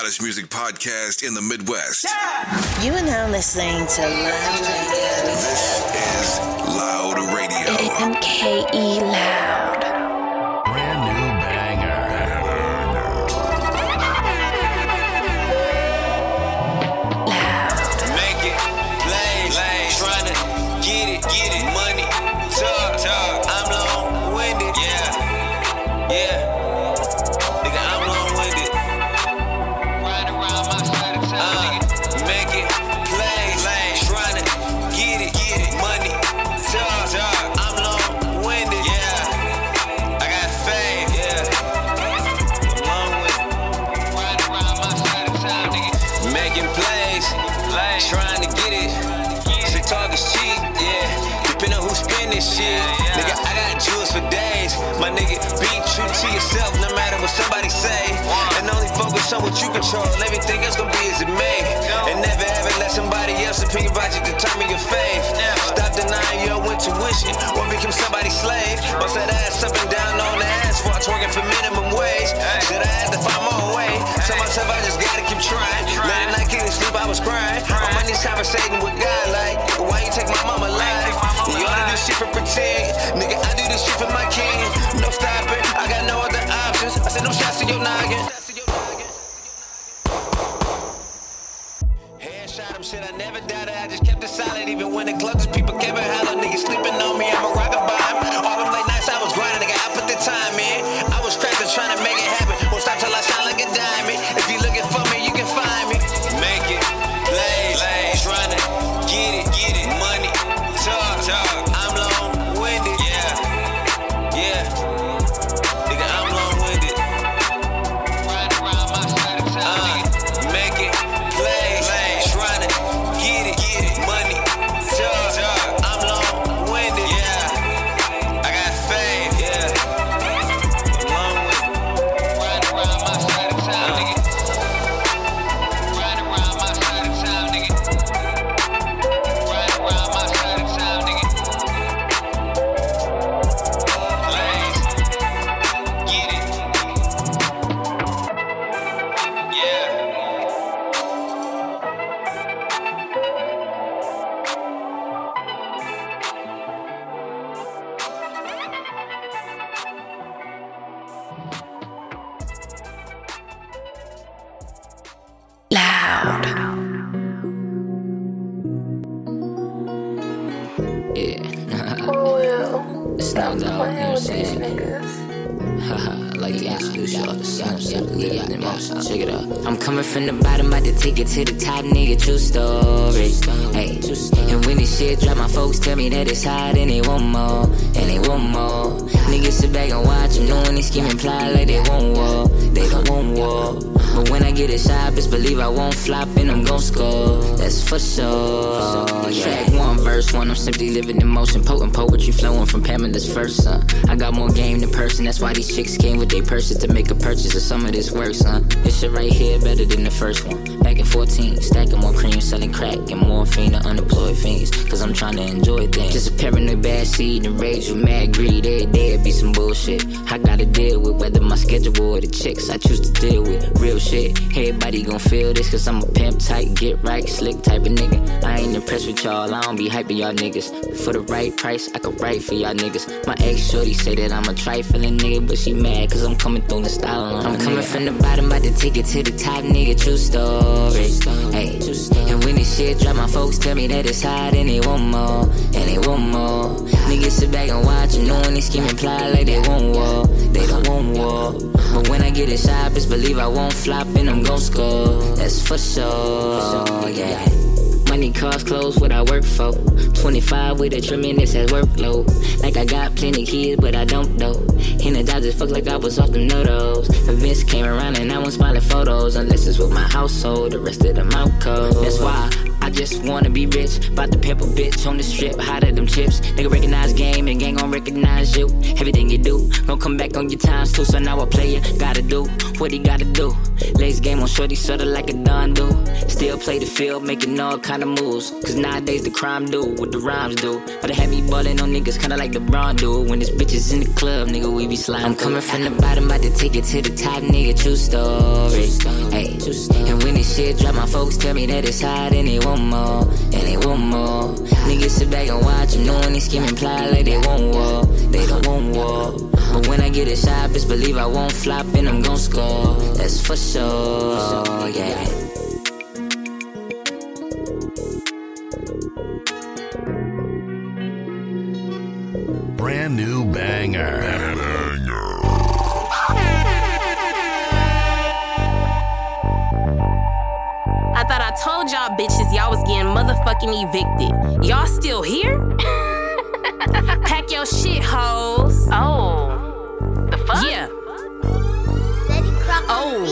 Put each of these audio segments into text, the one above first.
hottest music podcast in the Midwest. You are now listening to Loud Radio. This is Loud Radio. AMKE Loud. To yourself no matter what somebody say. And only focus on what you control. Everything else gonna be as it may. And never ever let somebody else's opinion about you determine your faith. Stop denying your intuition or become somebody's slave. Bust that ass up and down on the asphalt, twerking for minimum wage. Shit, I had to find my way. Tell myself I just gotta keep trying. Late night getting sleep, I was crying. On my knees conversating with from the bottom, about to take it to the top, nigga. True story. Hey, and when this shit drop, my folks tell me that it's hot and they want more, and they want more. Niggas sit back and watch them, knowing they scheme and plot like they won't war, they don't want war. But when I get a shot, best believe I won't flop and I'm gon' score. That's for sure. Track one, verse one, I'm simply living in motion, potent poetry flowing from Pamela's first son. I got more game than person, that's why these chicks came with their purses to make a purchase of some of this work, son. This shit right here better than the first one. Back in 14, stacking more cream, selling crack and morphine to unemployed fiends. Cause I'm trying to enjoy things. Just a paranoid bad seed and rage with mad greed. Every day it be some bullshit. I gotta deal with whether my schedule or the chicks I choose to deal with. Real shit. Everybody gon' feel this cause I'm a pimp type, get right, slick type of nigga. I ain't impressed with y'all, I don't be hyping y'all niggas. For the right price, I could write for y'all niggas. My ex shorty say that I'm a trifling nigga, but she mad cause I'm coming through the style on I'm coming from the bottom, about to take it to the top, nigga. True story. Hey, and when this shit drop, my folks tell me that it's hot and they want more, and they want more. Niggas sit back and watch them, knowing they scheme and plot like they want war, they don't want war. But when I get it shot, just believe I won't flop and I'm gon' score. That's for sure. Yeah. Money, cars, clothes, what I work for. 25 with a tremendous ass workload. Like I got plenty kids, but I don't though. Dodgers, fuck like I was off the notos. Events came around and I was smiling photos. Unless it's with my household, the rest of them out cold. That's why I I just wanna be rich. About to pimp a bitch on the strip, hotter them chips. Nigga recognize game and gang gon' recognize you. Everything you do, gon' come back on your times too. So now a player gotta do what he gotta do. Lays game on shorty, sorta like a Don do. Still play the field, making all kind of moves. Cause nowadays the crime do what the rhymes do. But I have me ballin' on niggas kinda like LeBron do. When this bitches in the club, nigga, we be sliding. I'm coming from the bottom, about to take it to the top, nigga. True story. Hey, and when this shit drop, my folks tell me that it's hot and they want more, and they want more. Niggas sit back and watch them, knowing they scheming ply like they want war. They don't want war. But when I get a shot, bitch, believe I won't flop and I'm gon' score. That's for sure. Yeah. Brand new banger. I thought I told y'all bitches y'all was getting motherfucking evicted. Y'all still here? Pack your shit, hoes. Oh. Yeah. Oh,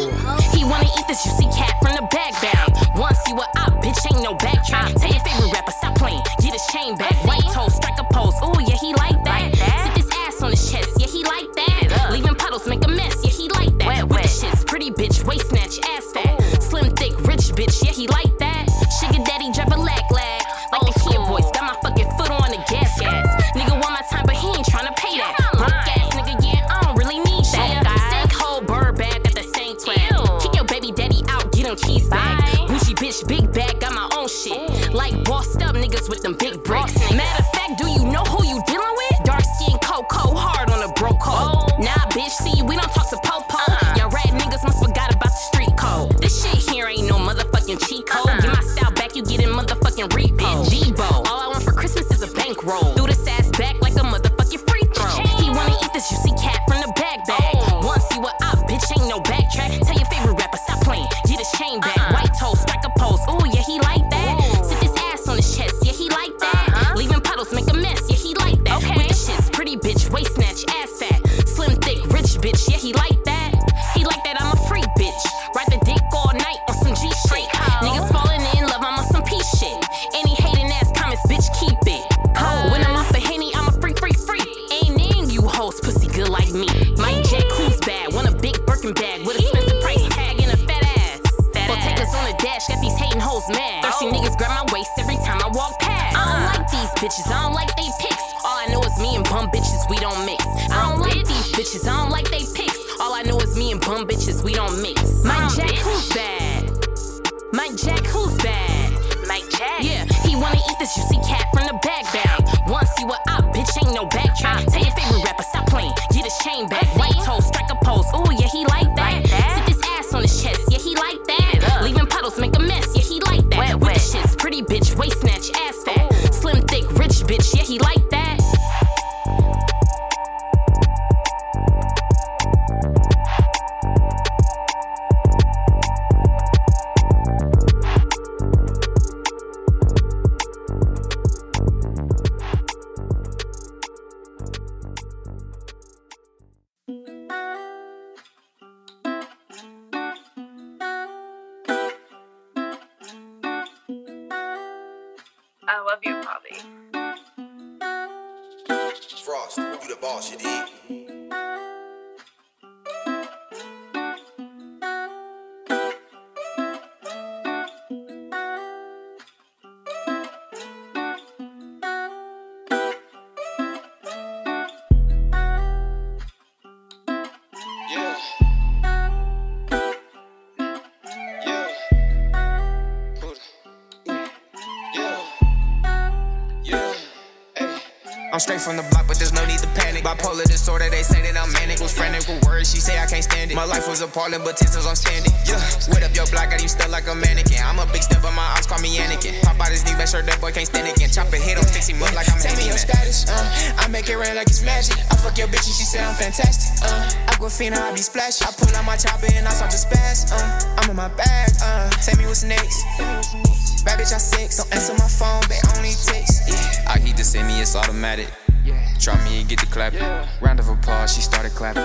he wanna eat this juicy cat from the back bag. Once you a op, bitch, ain't no backtrack. Tell your favorite rapper, stop playing, get his chain back. White toes, strike a pose. Ooh, yeah, he like that. Sit this ass on his chest, yeah, he like that. Leaving puddles, make a mess, yeah, he like that. With the shits, pretty bitch, waist snatch, bitches, I don't like they love you, Bobby. Frost, you the boss, you dig? From the block, but there's no need to panic. Bipolar disorder, they say that I'm manic. Was frantic with words, she say I can't stand it. My life was appalling, but tenses I'm standing. Yeah, wet up your block, got you stuck like a mannequin. I'm a big step, but my ops call me Anakin. Pop out his knee, make sure that boy can't stand again. Chop a hit, I'm fix him up like I'm Tell me your status, uh, I make it rain like it's magic. I fuck your bitch and she say I'm fantastic. Uh, Aquafina, I be splash. I pull out my chopper and I start to spaz. Uh, I'm in my bag. Uh, tell me what's next. Bad bitch, I sex. Don't answer my phone, they only text. Yeah. I heat to send me, it's automatic. Try me and get the clap. Round of applause, she started clapping.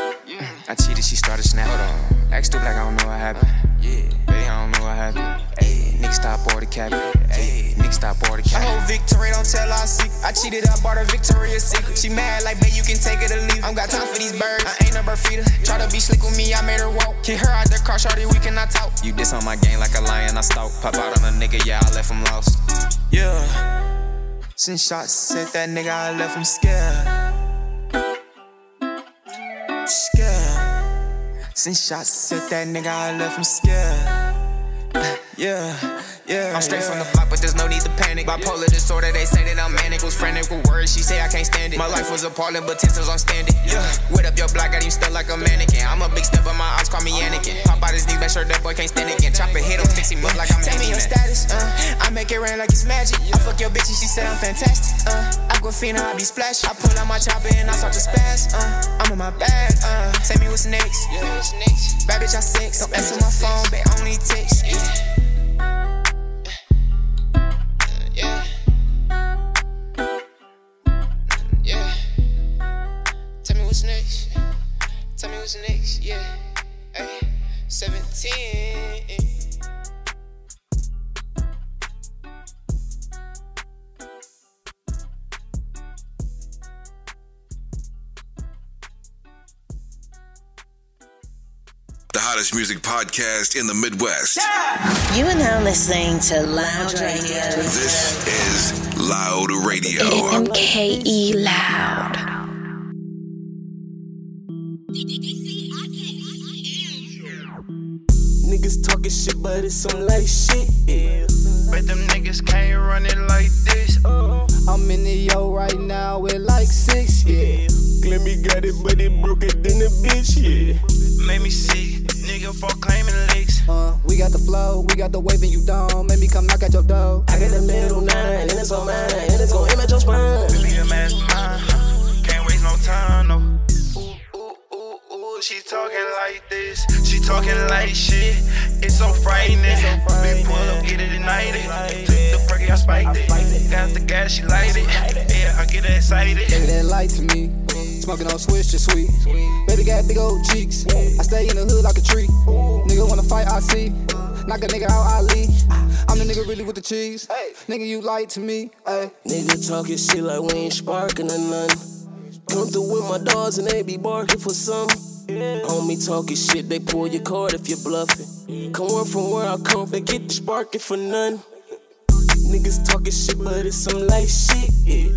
I cheated, she started snapping. Hold on. Act stupid like I don't know what happened. Yeah. Baby, I don't know what happened. Ayy, nigga stop or the cabin. Ayy, nigga stop or the cabin. I hold Victory, don't tell our secret. I cheated, I bought her Victoria's Secret. She mad like, babe, you can take it or leave. I don't got time for these birds. I ain't a bird feeder. Try to be slick with me, I made her walk. Kick her out the car, shorty, we cannot talk. You diss on my game like a lion, I stalk. Pop out on a nigga, yeah, I left him lost. Yeah. Since shots said that nigga, I left him scared. Scared. Since shots said that nigga, I left him scared. Yeah. Yeah, I'm straight yeah. from the block, but there's no need to panic. Bipolar disorder, they say that I'm manic. Was frantic with words, she say I can't stand it. My life was appalling, but tensions I'm standing. Yeah, wet up your block, got you stuck like a mannequin. I'm a big step, but my eyes call me Anakin. Pop out his knees, make sure that boy can't stand it again. Chop a hit him, fix him up like I'm Tell me your status, uh. I make it rain like it's magic. I fuck your bitch and she said I'm fantastic, uh. Aquafina, I be splash. I pull out my chopper and I start to spaz, uh. I'm in my bag, uh. Tell me what's next. Yeah, what's next? Bad bitch, I sex. Don't answer my phone, but only text. Yeah. What's next, yeah. Hey, 17. The hottest music podcast in the Midwest. Yeah! You are now listening to Loud Radio. This is Loud Radio. MKE Loud. Some light shit. Yeah. But them niggas can't run it like this. Uh, I'm in the yo right now with like six, yeah. Glimmy got it, but it broke it in the bitch, yeah. Made me see, nigga for claiming leaks. Uh, we got the flow, we got the wave and you don't. Make me come knock at your door. I got the middle nine, and it's on mine, and it's gon' image your spine. Be a mastermind, can't waste no time, no talking like shit. It's so frightening. Big pull up, get it ignited. Took the perky, I spiked it. Got the gas, she light it. Yeah, I get excited. Baby, that light to me. Smoking on switch, just sweet. Baby got big old cheeks. I stay in the hood like a tree. Nigga wanna fight, I see. Knock a nigga out, I leave. I'm the nigga really with the cheese. Nigga, you lied to me. Ay. Nigga talking shit like we ain't sparking or nothing. Come through with my dogs and they be barking for something. Homie talking shit, they pull your card if you're bluffing. Come on from where I come, they get the sparking for none. Niggas talking shit, but it's some light shit. Yeah.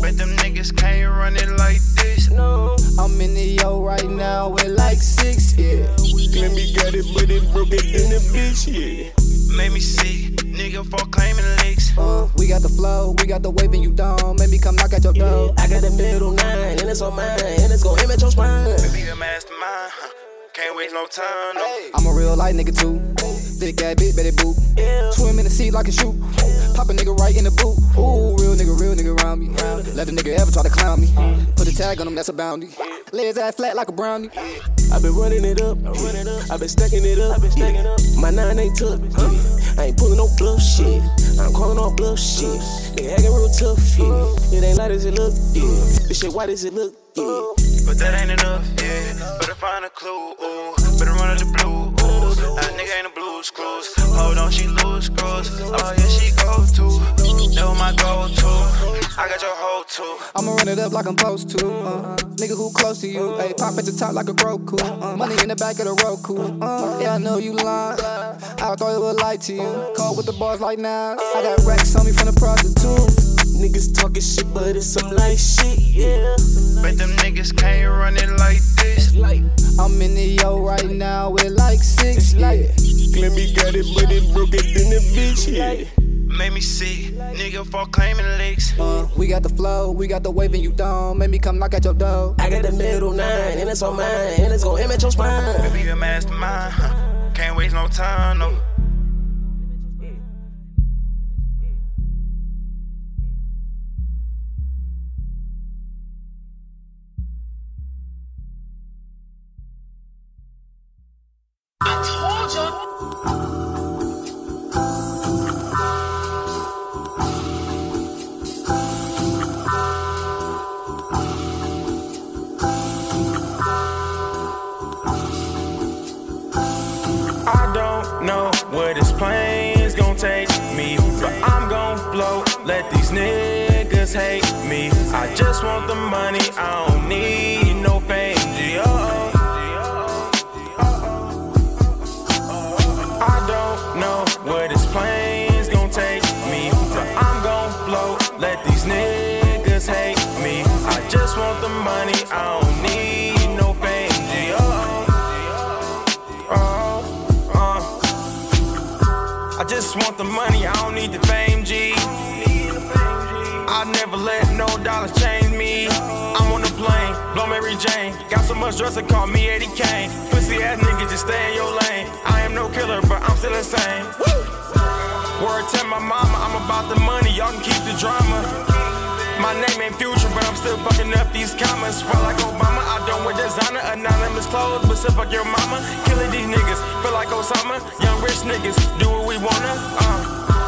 But them niggas can't run it like this. No, I'm in the yo right now with like six. Yeah, let me got it, but it broke it in the bitch. Yeah. Made me see, nigga for claiming leaks. Uh, we got the flow, we got the wave and you don't. Make me come knock at your door. I got the middle nine, and it's on mine, and it's gon' image your spine. Be a mastermind, huh? can't waste no time. No. I'm a real light nigga too. Thick ass bitch, better boot. Yeah. Swim in the sea like a shoot. Pop a nigga right in the boot. Ooh, real nigga, real nigga around me. Let a nigga ever try to clown me. Put a tag on him, that's a bounty. Lay his ass flat like a brownie. i been running it up. i been stacking it up. Yeah. My nine ain't took. Huh? I ain't pulling no bluff shit. I'm calling all bluff shit. Nigga acting real tough, yeah. It ain't light as it look, yeah. This shit white as it look, yeah. But that ain't enough, yeah. Better find a clue, ooh. Better run out the blue, ooh. That nigga ain't a blues cruise. Hold on, she lose screws. Oh, yeah, she go to. That my go-to. I got your whole too. I'ma run it up like I'm supposed to. Uh, nigga who close to you. Hey, pop at the top like a Roku. Uh, money in the back of the Roku. Uh, yeah, I know you lying. I thought it would lie to you. Call with the bars like now. I got racks on me from the prostitutes. Niggas talking shit, but it's some light shit, yeah. But them niggas can't run it like this. I'm in the yo right now with like six, yeah. Let me got it, but it broke it in the bitch, yeah. Make me sick, nigga, for claiming leaks. Uh, we got the flow, we got the wave, and you don't. Make me come knock at your door. I got the middle nine, and it's on mine, and it's gon' image your spine. Be a mastermind, huh? can't waste no time, no. Just want the money, I don't need no fame. G-O-O. I don't know where this plane's gonna take me, but I'm gon' float. Let these niggas hate me. I just want the money, I don't need no fame. G-O-O. Oh, uh. I just want the money, I don't need the fame. I never let no dollars change me. I'm on the plane, blow Mary Jane. Got so much dress, they call me Eddie Kane. Pussy ass nigga, just stay in your lane. I am no killer, but I'm still insane. Word to my mama, I'm about the money, y'all can keep the drama. My name ain't future, but I'm still fucking up these commas. While like Obama, I don't wear designer, anonymous clothes, but still fuck your mama. Killing these niggas, feel like Osama. Young rich niggas, do what we wanna. Uh.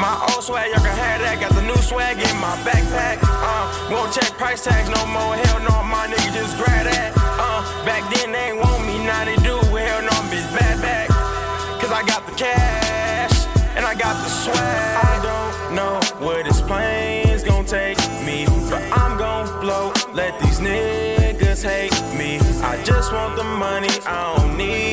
My old swag, y'all can have that. Got the new swag in my backpack. Uh, won't check price tags no more. Hell no, my nigga just grab that. Uh, back then they ain't want me, now they do. Hell no, bitch bad back. Cause I got the cash and I got the swag. I don't know where this plane's gonna take me, but I'm gon' float. Let these niggas hate me. I just want the money, I don't need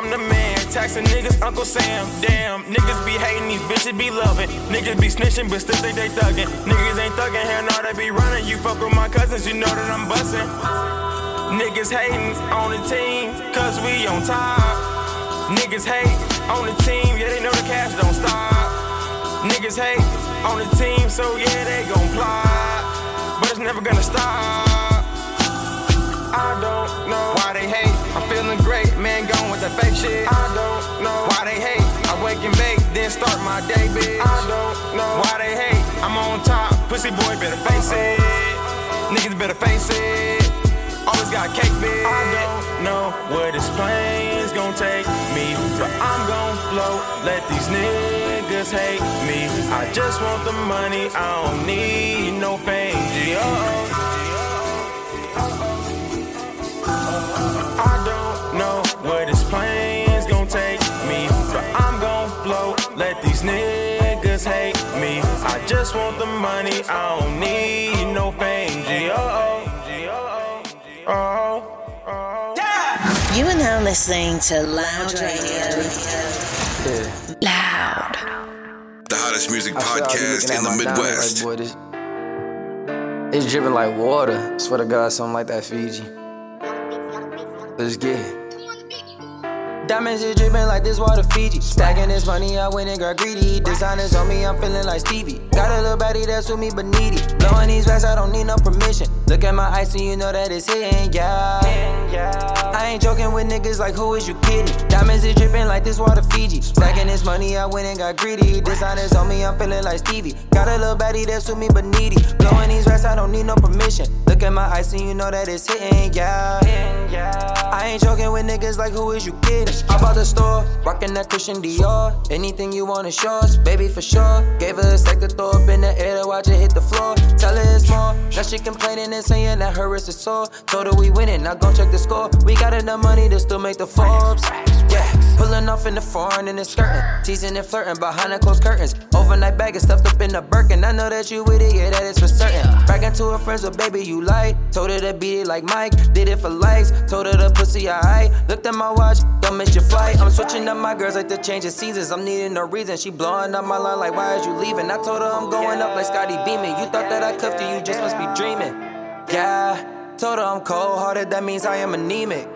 I'm the man. Taxing niggas, Uncle Sam. Damn, niggas be hating, these bitches be loving. Niggas be snitching, but still think they thuggin'. Niggas ain't thuggin', hell no, they be running. You fuck with my cousins, you know that I'm bustin'. Niggas hating on the team, cause we on top. Niggas hate on the team, yeah, they know the cash don't stop. Niggas hate on the team, so yeah, they gon' plot. But it's never gonna stop. I don't man, gone with the fake shit. I don't know why they hate. I wake and bake, then start my day, bitch. I don't know why they hate. I'm on top, pussy boy better face it. Niggas better face it. Always got cake, bitch. I don't know where this plane's gonna take me, but I'm gon' float. Let these niggas hate me. I just want the money, I don't need no fame. G-O-O. I don't know where this plane's gonna take me, but I'm gon' float. Let these niggas hate me. I just want the money, I don't need no fame. G-O-O. Oh. You are now listening to Loud Radio. Loud. The hottest music I swear I be podcast in the Midwest. Like, boy, this, it's dripping like water. Swear to God, something like that Fiji. Let's get it. Diamonds is dripping like this water Fiji. Stacking this money, I went and got greedy. Designers on me, I'm feeling like Stevie. Got a little baddie that's with me, but needy. Blowing these racks, I don't need no permission. Look at my ice and you know that it's hitting, yeah. I ain't joking with niggas like who is you kidding? Diamonds is dripping like this water Fiji. Stacking this money, I went and got greedy. Designers on me, I'm feeling like Stevie. Got a little baddie that's with me, but needy. Blowing these racks, I don't need no permission. Look at my ice and you know that it's hitting, yeah. I ain't joking with niggas like who is you kidding? I bought the store, rockin' that Christian Dior. Anything you wanna show us, baby for sure. Gave her a sec to throw up in the air to watch it hit the floor. Tell her it's more. Now she complaining and saying that her wrist is sore. Told her we winning, now gon' check the score. We got enough money to still make the Forbes. Yeah, pulling off in the foreign and it's skirting. Teasing and flirting behind the closed curtains. Overnight bag is stuffed up in the Birkin. I know that you with it, yeah, that is for certain. Bragging to her friends, but baby, you light. Told her to beat it like Mike. Did it for likes. Told her the pussy, alright. Looked at my watch, don't miss your flight. I'm switching up my girls like the change of seasons. I'm needing no reason. She blowing up my line like, why is you leaving? I told her I'm going up like Scotty Beaming. You thought that I cuffed you, you just must be dreaming. Yeah, told her I'm cold hearted, that means I am anemic.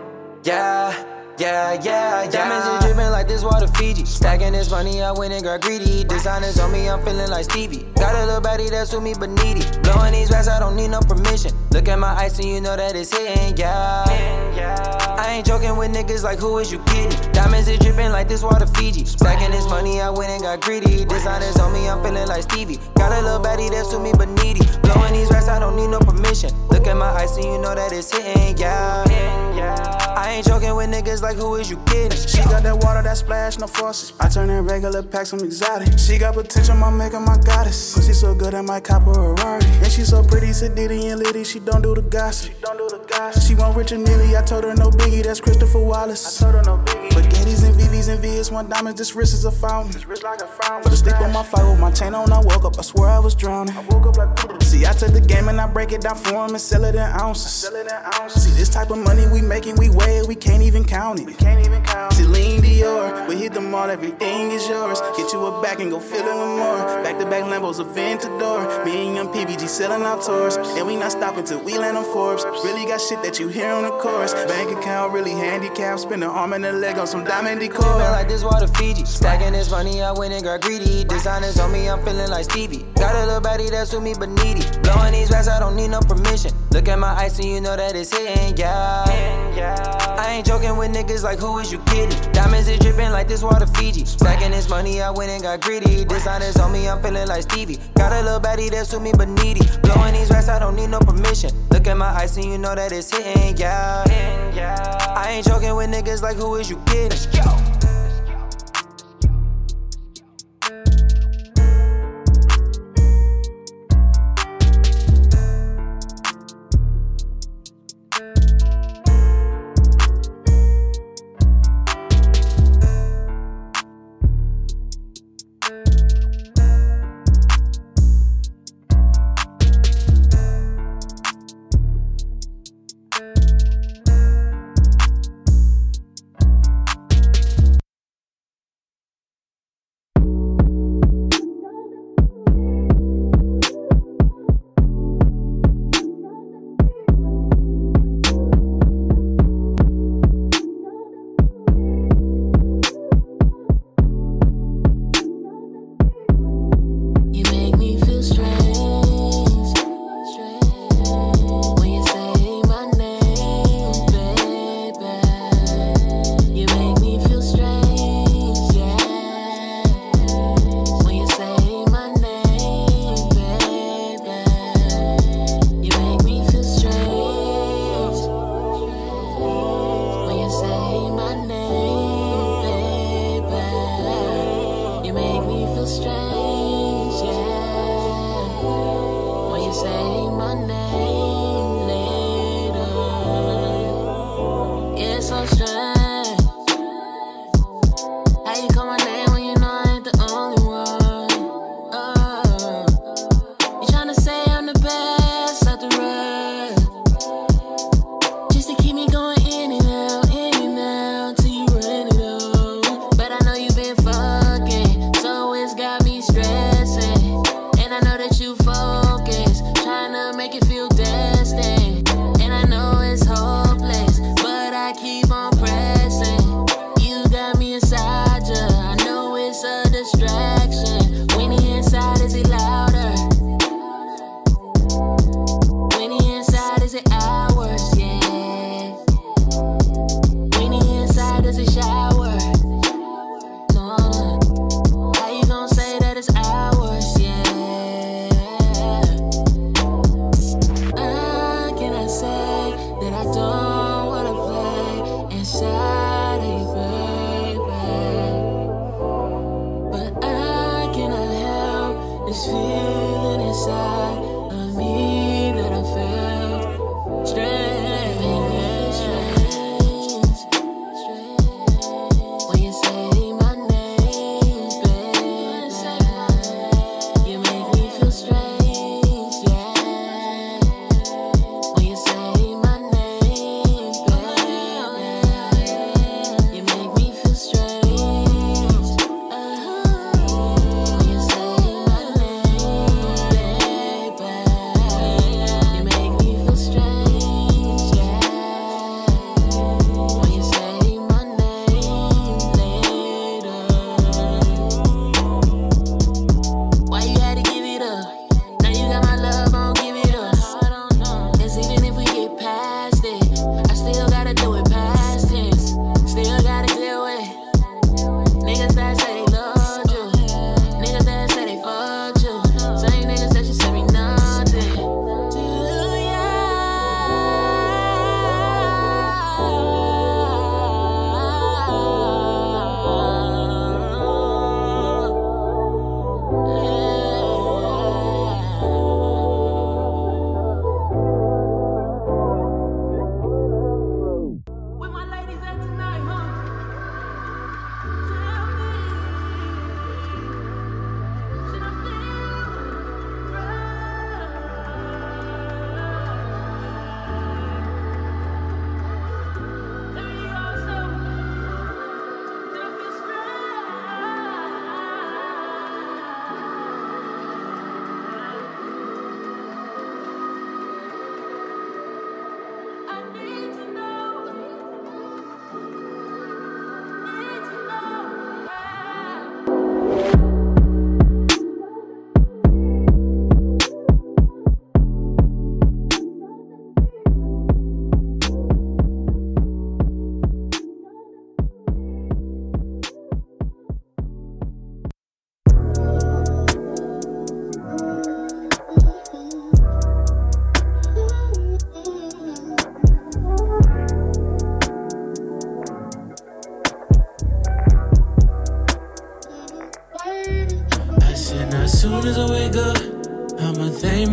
Yeah, Yeah, yeah, yeah. Diamonds is dripping like this water Fiji. Stacking this money, I went and got greedy. Designers on me, I'm feeling like Stevie. Got a little baddie that's with me, but needy. Blowing these racks, I don't need no permission. Look at my ice and you know that it's hitting, yeah. I ain't joking with niggas like who is you kidding? Diamonds is dripping like this water Fiji. Stacking this money, I went and got greedy. Designers on me, I'm feeling like Stevie. Got a little baddie that's with me, but needy. Blowing these racks, I don't need no permission. Look at my ice and you know that it's hitting, yeah. I ain't joking with niggas like who is you kidding? She got that water that splash, no faucet. I turn in regular packs, I'm exotic. She got potential, my maker, my goddess. She so good, I might cop her a. And she so pretty, Diddy and Liddy, she don't do the gossip. She don't do the gossip. She want Richard Mille, I told her no biggie, that's Christopher Wallace. I told her no biggie. Spaghettis VVs and V's, one diamond, this wrist is a fountain. This wrist like a fountain. A on my flight with my chain on, I woke up, I swear I was drowning. I woke up like See, I took the game and I break it down for him and sell it in ounces. Sell it in ounces. See, this type of money we making, we weigh it, we can't even count it. We can't even count it. Celine Dior, we hit the mall, everything is yours. Get you a back and go fill it with more. Back to back Lambos, Aventador. Me and young PBG selling out tours. And we not stopping till we land on Forbes. Really got shit that you hear on the chorus. Bank account really handicapped. Spend an arm and a leg on some diamond decor. Dripping like this water Fiji. Stacking this money, I went and got greedy. Designers on me, I'm feeling like Stevie. Got a little baddie that's with me, but needy. Blowing these racks, I don't need no permission. Look at my ice and you know that it's hitting, yeah. I ain't joking with niggas like who is you kidding? Diamonds is dripping like this water Fiji. Stacking this money, I went and got greedy. Designers on me, I'm feeling like Stevie. Got a little baddie that's with me, but needy. Blowing these racks, I don't need no permission. Look at my ice and you know that it's hitting, yeah. I ain't joking with niggas like who is you kidding?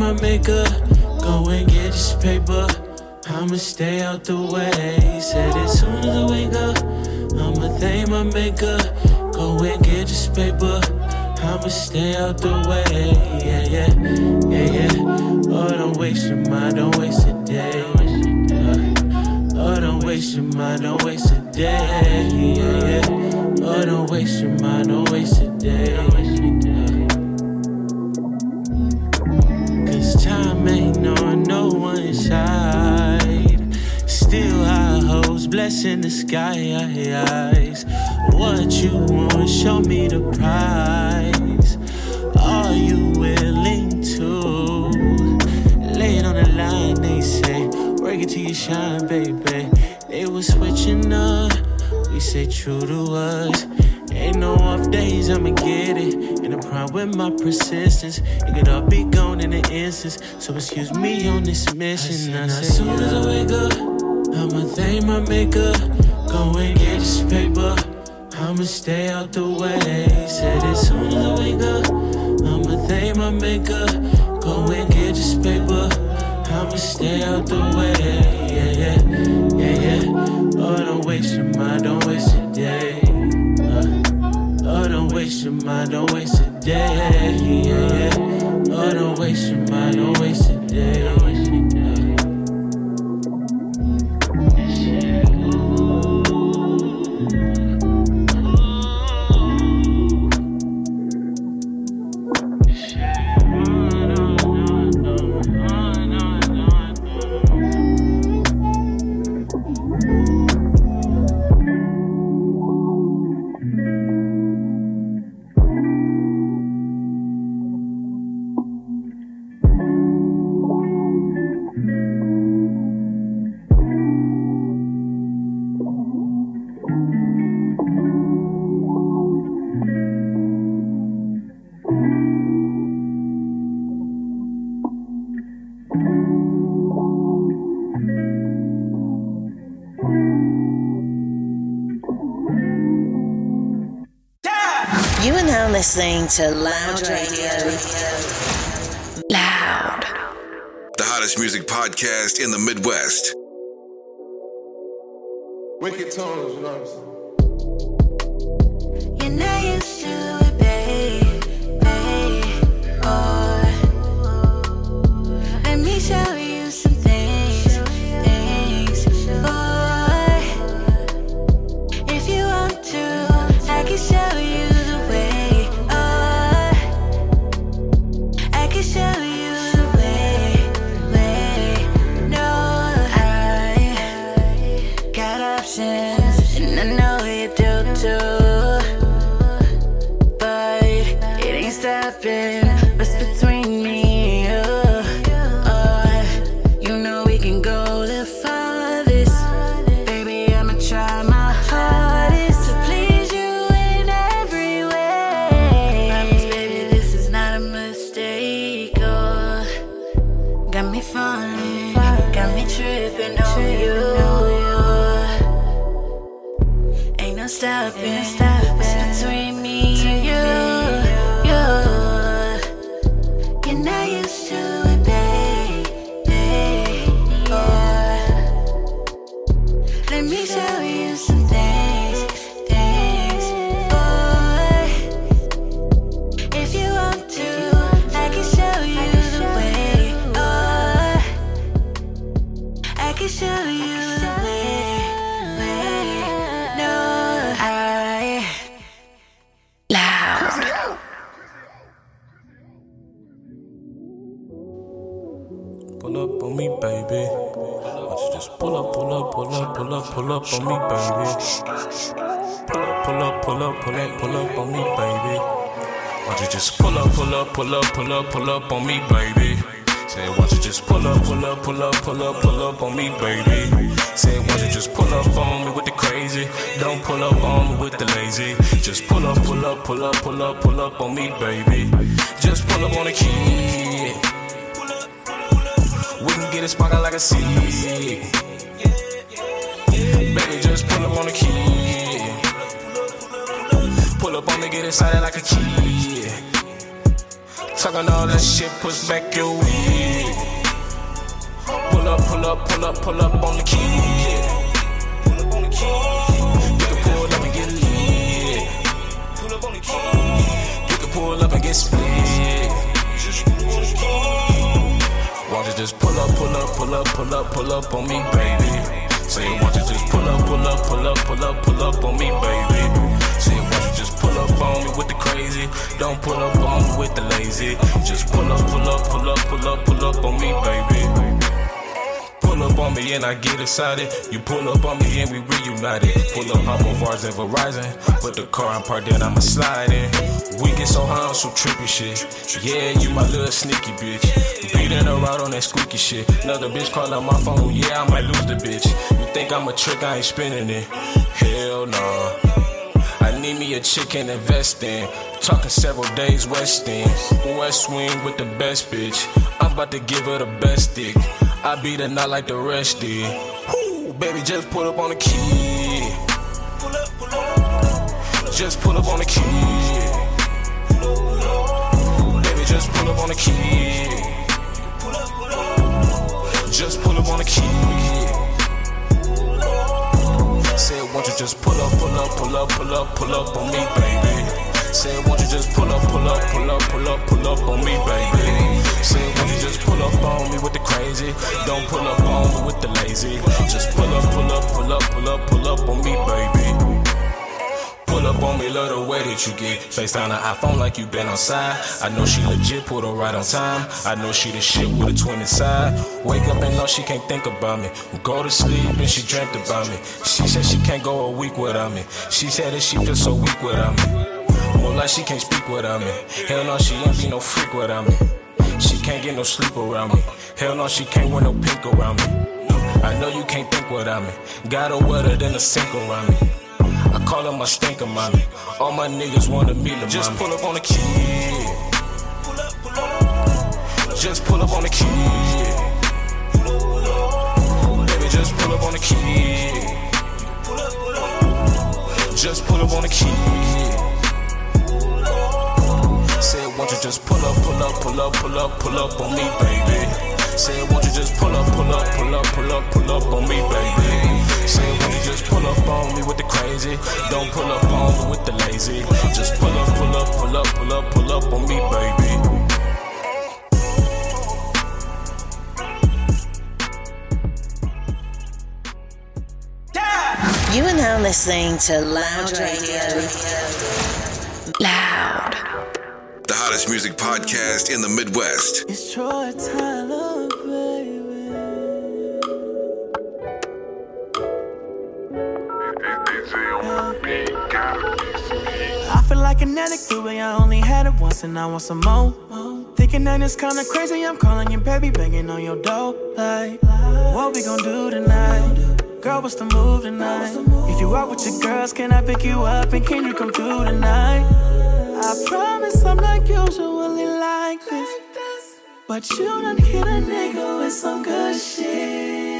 My maker. Go and get this paper. I'ma stay out the way. Said as soon as I wake up, I'ma thank my maker. Go and get this paper. I'ma stay out the way. Yeah, yeah, yeah, yeah. Oh, don't waste your mind, don't waste a day. Uh, oh, don't waste your mind, don't waste a day. Yeah, yeah. Oh, don't waste your mind, don't waste a day. Blessing the skies. What you want, show me the prize. Are you willing to lay it on the line? They say, work it till you shine, baby. They was switching up, we say true to us. Ain't no off days, I'ma get it. And I'm proud with my persistence. It could all be gone in an instance. So excuse me on this mission. I said, as soon as I wake up, I'ma thank my maker. Go and get this paper. I'ma stay out the way. Said as soon as I wake up, I'ma thank my maker. Go and get this paper. I'ma stay out the way. Yeah, yeah, yeah, yeah. Oh, don't waste your mind, don't waste a day. Uh, oh, don't waste your mind, don't waste a day. Yeah, yeah. Oh, don't waste your mind, don't waste a day. Listening to Loud Radio. Loud. The hottest music podcast in the Midwest. Wicked tones, you know what I'm saying? Ain't no pull up, pull up, pull up, on me, baby. Say, why don't you just pull up, pull up, pull up, pull up, pull up on me, baby. Say, why don't you just pull up on me with the crazy? Don't pull up on me with the lazy. Just pull up, pull up, pull up, pull up, pull up on me, baby. Just pull up on the key. We can get it sparking like a seed. Baby, just pull up on the key. Pull up on me, get excited like a kid. Talking all that shit, push back your wig. Pull up, pull up, pull up, pull up on the key. Yeah. Pull up on the key. You can pull up and get lit. Pull up on the key. You can pull up and get split. Won't just pull up, pull up, pull up, pull up, pull up on me, baby? Say, won't you just pull up, pull up, pull up, pull up, pull up on me, baby? Say, pull up on me with the crazy? Don't pull up on me with the lazy. Just pull up, pull up, pull up, pull up, pull up on me, baby. Pull up on me and I get excited. You pull up on me and we reunited. Pull up on bars and Verizon. Put the car in park, then I'ma slide in. We get so high on some trippy shit. Yeah, you my little sneaky bitch. Beating her out on that squeaky shit. Another bitch call out my phone. Yeah, I might lose the bitch. You think I'm a trick? I ain't spinning it. Hell no. I need me a chick and invest in. Talking several days West End. West Wing with the best bitch. I'm about to give her the best dick. I beat her not like the rest did. Woo, baby, just pull up on the key. Just pull up on the key. Baby, just pull up on the key. Just pull up on the key. Said, won't you just pull up, pull up, pull up, pull up, pull up on me, baby. Said, won't you just pull up, pull up, pull up, pull up, pull up on me, baby. Said, won't you just pull up on me with the crazy? Don't pull up on me with the lazy. Just pull up, pull up, pull up, pull up, pull up on me, baby. Pull up on me, love the way that you get. FaceTime the iPhone like you been outside. I know she legit, put her right on time. I know she the shit with a twin inside. Wake up and know she can't think about me. Go to sleep and she dreamt about me. She said she can't go a week without me. She said that she feels so weak without me. More like she can't speak without me. Hell no, she ain't be no freak without me. She can't get no sleep around me. Hell no, she can't wear no pink around me. I know you can't think without me. Got her wetter than a sink around me. I call her my stinker mommy. All my niggas wanna meet her Just pull up on the key. Just pull up on the key. Baby, just pull up on the key. Just pull up on the key. Said, won't you just pull up, pull up, pull up, pull up, pull up on me, baby. Said, won't you just pull up, pull up, pull up, pull up, pull up on me, baby. Said, won't you just pull up on me with the crazy? Don't pull up on me with the lazy. Just pull up, pull up, pull up, pull up, pull up on me, baby. You are now listening to Loud Radio. Loud. The hottest music podcast in the Midwest. It's Troy Tyler, like an the way I only had it once and I want some more. Thinking that it's kinda crazy, I'm calling you baby, banging on your door. Like, what we gon' do tonight? Girl, what's the move tonight? If you out with your girls, can I pick you up and can you come through tonight? I promise I'm not usually like this. But you done hit a nigga with some good shit.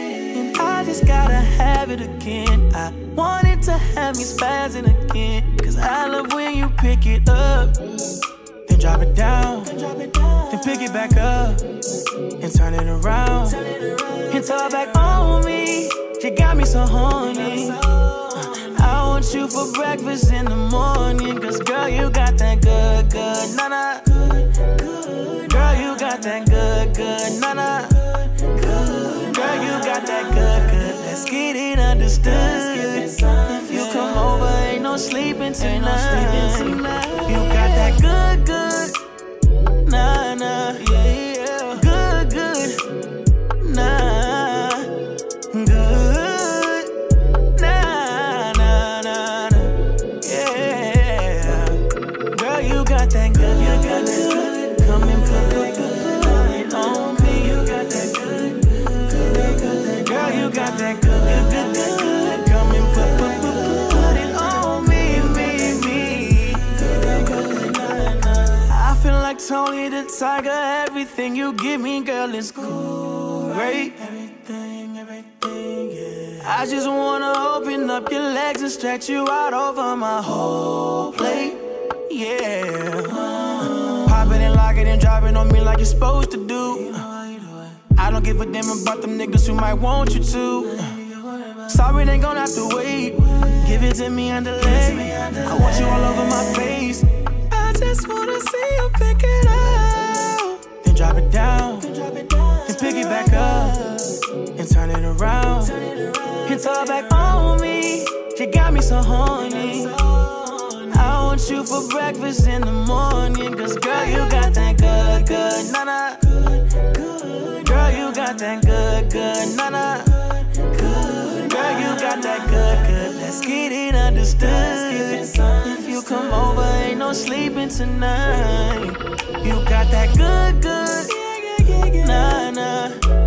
I just gotta have it again. I wanted to have me spazzing again. Cause I love when you pick it up. Then drop it down. Then pick it back up. And turn it around. And talk back on me. You got me so horny. Uh, I want you for breakfast in the morning. Cause girl, you got that good, good, na na. Girl, you got that good, good, Let's get it understood. If you come over, ain't no sleeping tonight. You got that good, good, nah, nah, Everything you give me, girl, is great. Everything, everything, yeah. I just wanna open up your legs and stretch you out over my whole plate. Yeah. Pop it and lock it and drop it on me like you're supposed to do. I don't give a damn about them niggas who might want you to. Sorry, they gon' have to wait. Give it to me on delay. I want you all over my face. I just wanna see you pick it up. Drop it down. Then pick it back up. And turn it around. And throw it back on me. You got me so horny. I want you for breakfast in the morning. Cause girl, you got that good, good, nah. Girl, you got that good, good, nah. Girl, you got that good, good. Let's get it understood sleeping tonight. You got that good, good. Nah, nah.